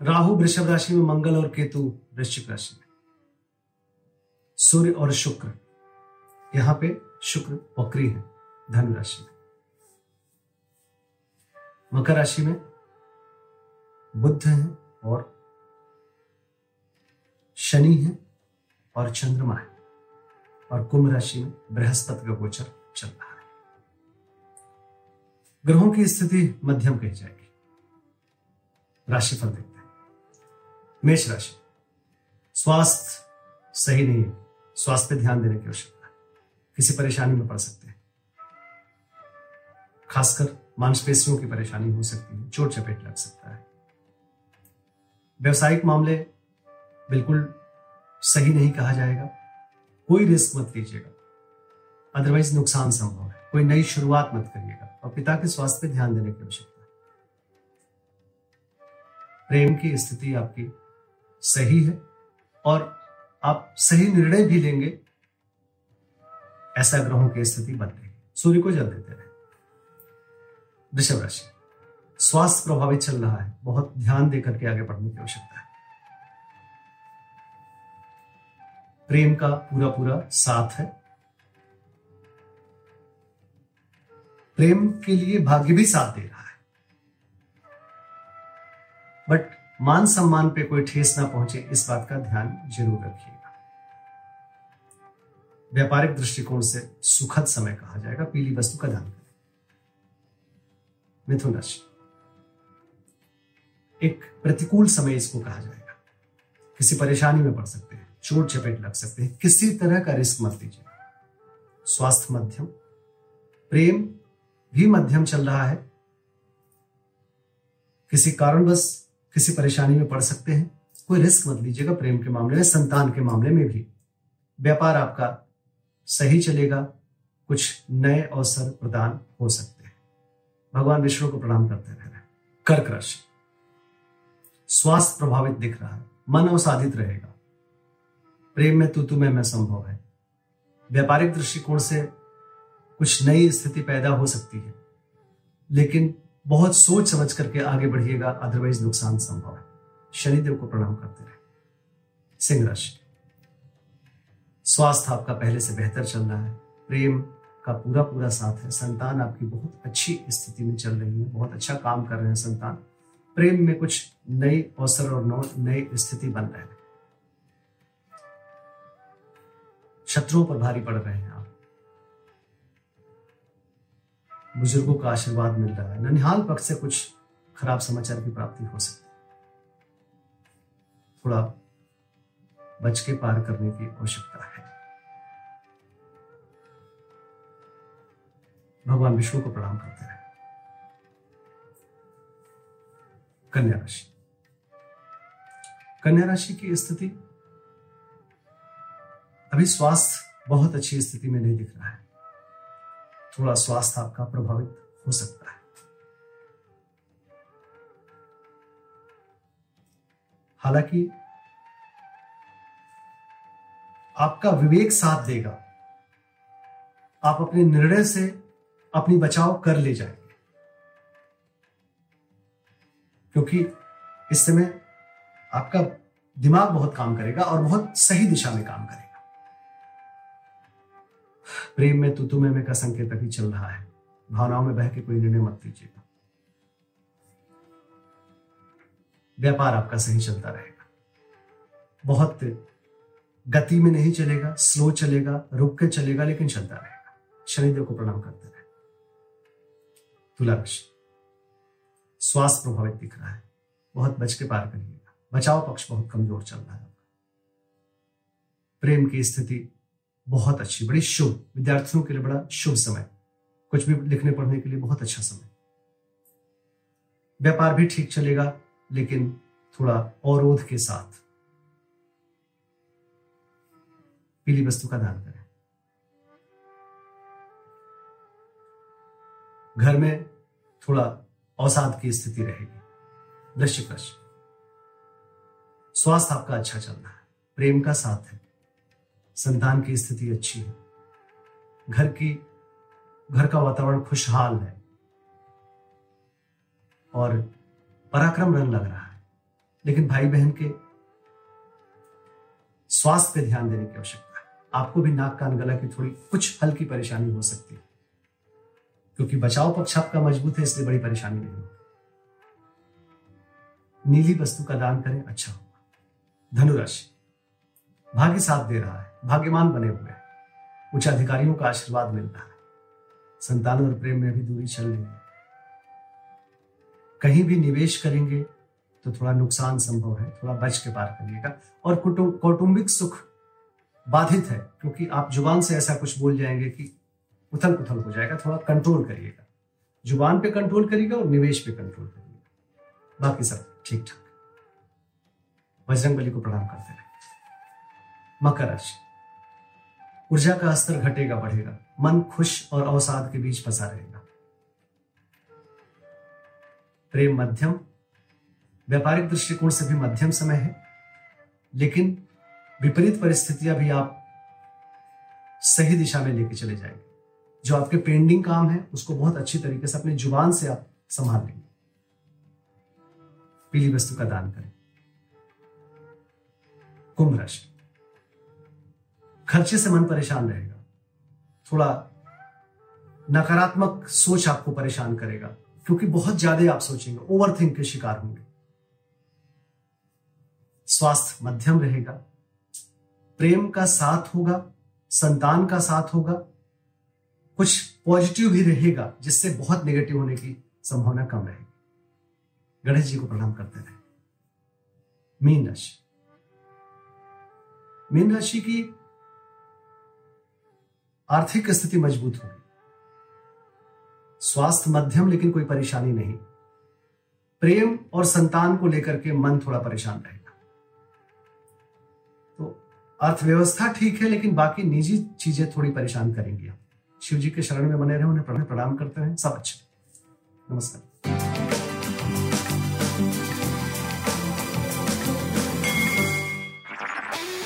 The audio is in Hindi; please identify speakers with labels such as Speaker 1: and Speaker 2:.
Speaker 1: राहु वृषभ राशि में मंगल और केतु वृश्चिक राशि में। सूर्य और शुक्र, यहाँ पे शुक्र वक्री है, धन राशि में। मकर राशि में बुद्ध है और शनि है और चंद्रमा है, और कुंभ राशि में बृहस्पति का गोचर चल रहा है। ग्रहों की स्थिति मध्यम कही जाएगी। राशिफल देखते मेष राशि। स्वास्थ्य सही नहीं है। स्वास्थ्य पे ध्यान देने की आवश्यकता है। किसी परेशानी में पड़ सकते हैं। खासकर मांसपेशियों की परेशानी हो सकती है। चोट चपेट लग सकता है। व्यवसायिक मामले बिल्कुल सही नहीं कहा जाएगा। कोई रिस्क मत लीजिएगा। अदरवाइज़ नुकसान संभव है। कोई नई शुरुआत मत करिएगा। और पिता के स्वास्थ्य पर ध्यान देने की आवश्यकता है। प्रेम की स्थिति आपकी सही है और आप सही निर्णय भी लेंगे, ऐसा ग्रहों की स्थिति बन रही सूर्य को जल देते रहे। वृषभ राशि, स्वास्थ्य प्रभावित चल रहा है, बहुत ध्यान देकर के आगे बढ़ने की आवश्यकता है। प्रेम का पूरा पूरा साथ है। प्रेम के लिए भाग्य भी साथ दे रहा है। बट मान सम्मान पे कोई ठेस ना पहुँचे, इस बात का ध्यान ज़रूर रखिएगा। व्यापारिक दृष्टिकोण से सुखद समय कहा जाएगा, पीली वस्तु का ध्यान करें। मिथुन राशि। एक प्रतिकूल समय इसको कहा जाएगा। किसी परेशानी में पड़ सकते हैं, चोट चपेट लग सकते हैं, किसी तरह का रिस्क मत लीजिए। स्वास्थ्य मध्यम, प्रेम भी मध्यम चल रहा है। किसी कारणवश किसी परेशानी में पड़ सकते हैं। कोई रिस्क मत लीजिएगा प्रेम के मामले में, संतान के मामले में भी। व्यापार आपका सही चलेगा, कुछ नए अवसर प्रदान हो सकते हैं। भगवान विष्णु को प्रणाम करते रह रहे कर्क राशि। स्वास्थ्य प्रभावित दिख रहा है। मन अवसाधित रहेगा। प्रेम में तू तुम्हें मैं संभव है। व्यापारिक दृष्टिकोण से कुछ नई स्थिति पैदा हो सकती है। लेकिन बहुत सोच समझ करके आगे बढ़िएगा अदरवाइज़ नुकसान संभव है। शनिदेव को प्रणाम करते रहे। सिंह राशि। स्वास्थ्य आपका पहले से बेहतर चल रहा है। प्रेम का पूरा पूरा साथ है। संतान आपकी बहुत अच्छी स्थिति में चल रही है। बहुत अच्छा काम कर रहे हैं संतान। प्रेम में कुछ नई अवसर और नई स्थिति बन रहे हैं। शत्रुओं पर भारी पड़ रहे हैं। बुज़ुर्गों का आशीर्वाद मिल रहा है। ननिहाल पक्ष से कुछ खराब समाचार की प्राप्ति हो सकती है। थोड़ा बच के पार करने की आवश्यकता है। भगवान विष्णु को प्रणाम करते रहे कन्या राशि। कन्या राशि की स्थिति, अभी स्वास्थ्य बहुत अच्छी स्थिति में नहीं दिख रहा है। थोड़ा स्वास्थ्य आपका प्रभावित हो सकता है। हालाँकि आपका विवेक साथ देगा। आप अपने निर्णय से अपनी बचाव कर ले जाएँगे। क्योंकि इस समय आपका दिमाग बहुत काम करेगा और बहुत सही दिशा में काम करेगा। प्रेम में तू तुम्हें में का संकेत अभी चल रहा है। भावनाओं में बह के कोई निर्णय मत लीजिएगा। व्यापार आपका सही चलता रहेगा। बहुत गति में नहीं चलेगा स्लो चलेगा, रुक के चलेगा, लेकिन चलता रहेगा। शनिदेव को प्रणाम करते रहे। तुला राशि स्वास्थ्य प्रभावित दिख रहा है। बहुत बच के पार करिएगा। बचाव पक्ष बहुत कमज़ोर चल रहा है। प्रेम की स्थिति बहुत अच्छी, बड़ी शुभ, विद्यार्थियों के लिए बड़ा शुभ समय। कुछ भी लिखने, पढ़ने के लिए बहुत अच्छा समय। व्यापार भी ठीक चलेगा, लेकिन थोड़ा अवरोध के साथ। पीली वस्तु का दान करें। घर में थोड़ा अवसाद की स्थिति रहेगी। वृश्चिक राशि स्वास्थ्य आपका अच्छा चल रहा है। प्रेम का साथ है। संतान की स्थिति अच्छी है। घर की, घर का वातावरण खुशहाल है। और पराक्रम रंग लग रहा है। लेकिन भाई बहन के स्वास्थ्य पे ध्यान देने की आवश्यकता है। आपको भी नाक कान गला की थोड़ी, कुछ हल्की परेशानी हो सकती है। क्योंकि बचाव पक्ष आपका मज़बूत है, इसलिए बड़ी परेशानी नहीं होगी नीली वस्तु का दान करें अच्छा होगा। धनुराशि, भाग्य साथ दे रहा है। भाग्यमान बने हुए हैं। उच्च अधिकारियों का आशीर्वाद मिल रहा है। संतान और प्रेम में भी दूरी चल रही है। कहीं भी निवेश करेंगे तो थोड़ा नुकसान संभव है, थोड़ा बच के पार करिएगा। और कौटुंबिक सुख बाधित है, क्योंकि आप ज़ुबान से ऐसा कुछ बोल जाएँगे कि उथल पुथल हो जाएगा, थोड़ा कंट्रोल करिएगा। ज़ुबान पे कंट्रोल करिएगा और निवेश पे कंट्रोल करिएगा। बाकी सब ठीक ठाक बजरंग बली को प्रणाम करते रहे मकर राशि। ऊर्जा का स्तर घटेगा, बढ़ेगा। मन खुश और अवसाद के बीच फंसा रहेगा। प्रेम मध्यम, व्यापारिक दृष्टिकोण से भी मध्यम समय है, लेकिन विपरीत परिस्थितियाँ भी आप सही दिशा में लेके चले जाएँगे। जो आपके पेंडिंग काम है, उसको बहुत अच्छी तरीके से अपने ज़ुबान से आप संभाल लेंगे। पीली वस्तु का दान करें। कुंभ राशि। खर्चे से मन परेशान रहेगा। थोड़ा नकारात्मक सोच आपको परेशान करेगा, क्योंकि बहुत ज़्यादा आप सोचेंगे ओवर थिंक के शिकार होंगे। स्वास्थ्य मध्यम रहेगा, प्रेम का साथ होगा, संतान का साथ होगा, कुछ पॉजिटिव भी रहेगा, जिससे बहुत नेगेटिव होने की संभावना कम रहेगी। गणेश जी को प्रणाम करते रहे। मीन राशि मीन राशि की आर्थिक स्थिति मज़बूत होगी स्वास्थ्य मध्यम, लेकिन कोई परेशानी नहीं। प्रेम और संतान को लेकर के मन थोड़ा परेशान रहेगा। तो अर्थव्यवस्था ठीक है, लेकिन बाकी निजी चीज़ें थोड़ी परेशान करेंगी। आप शिव जी के शरण में बने रहे, उन्हें प्रणाम करते रहे सब अच्छे। नमस्कार।